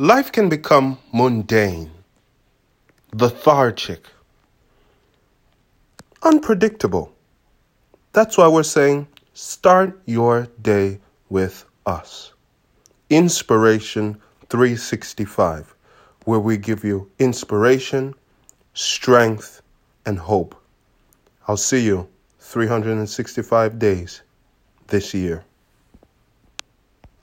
life can become mundane, lethargic, unpredictable. That's why we're saying start your day with us. Inspiration 365, where we give you inspiration, strength, and hope. I'll see you 365 days this year.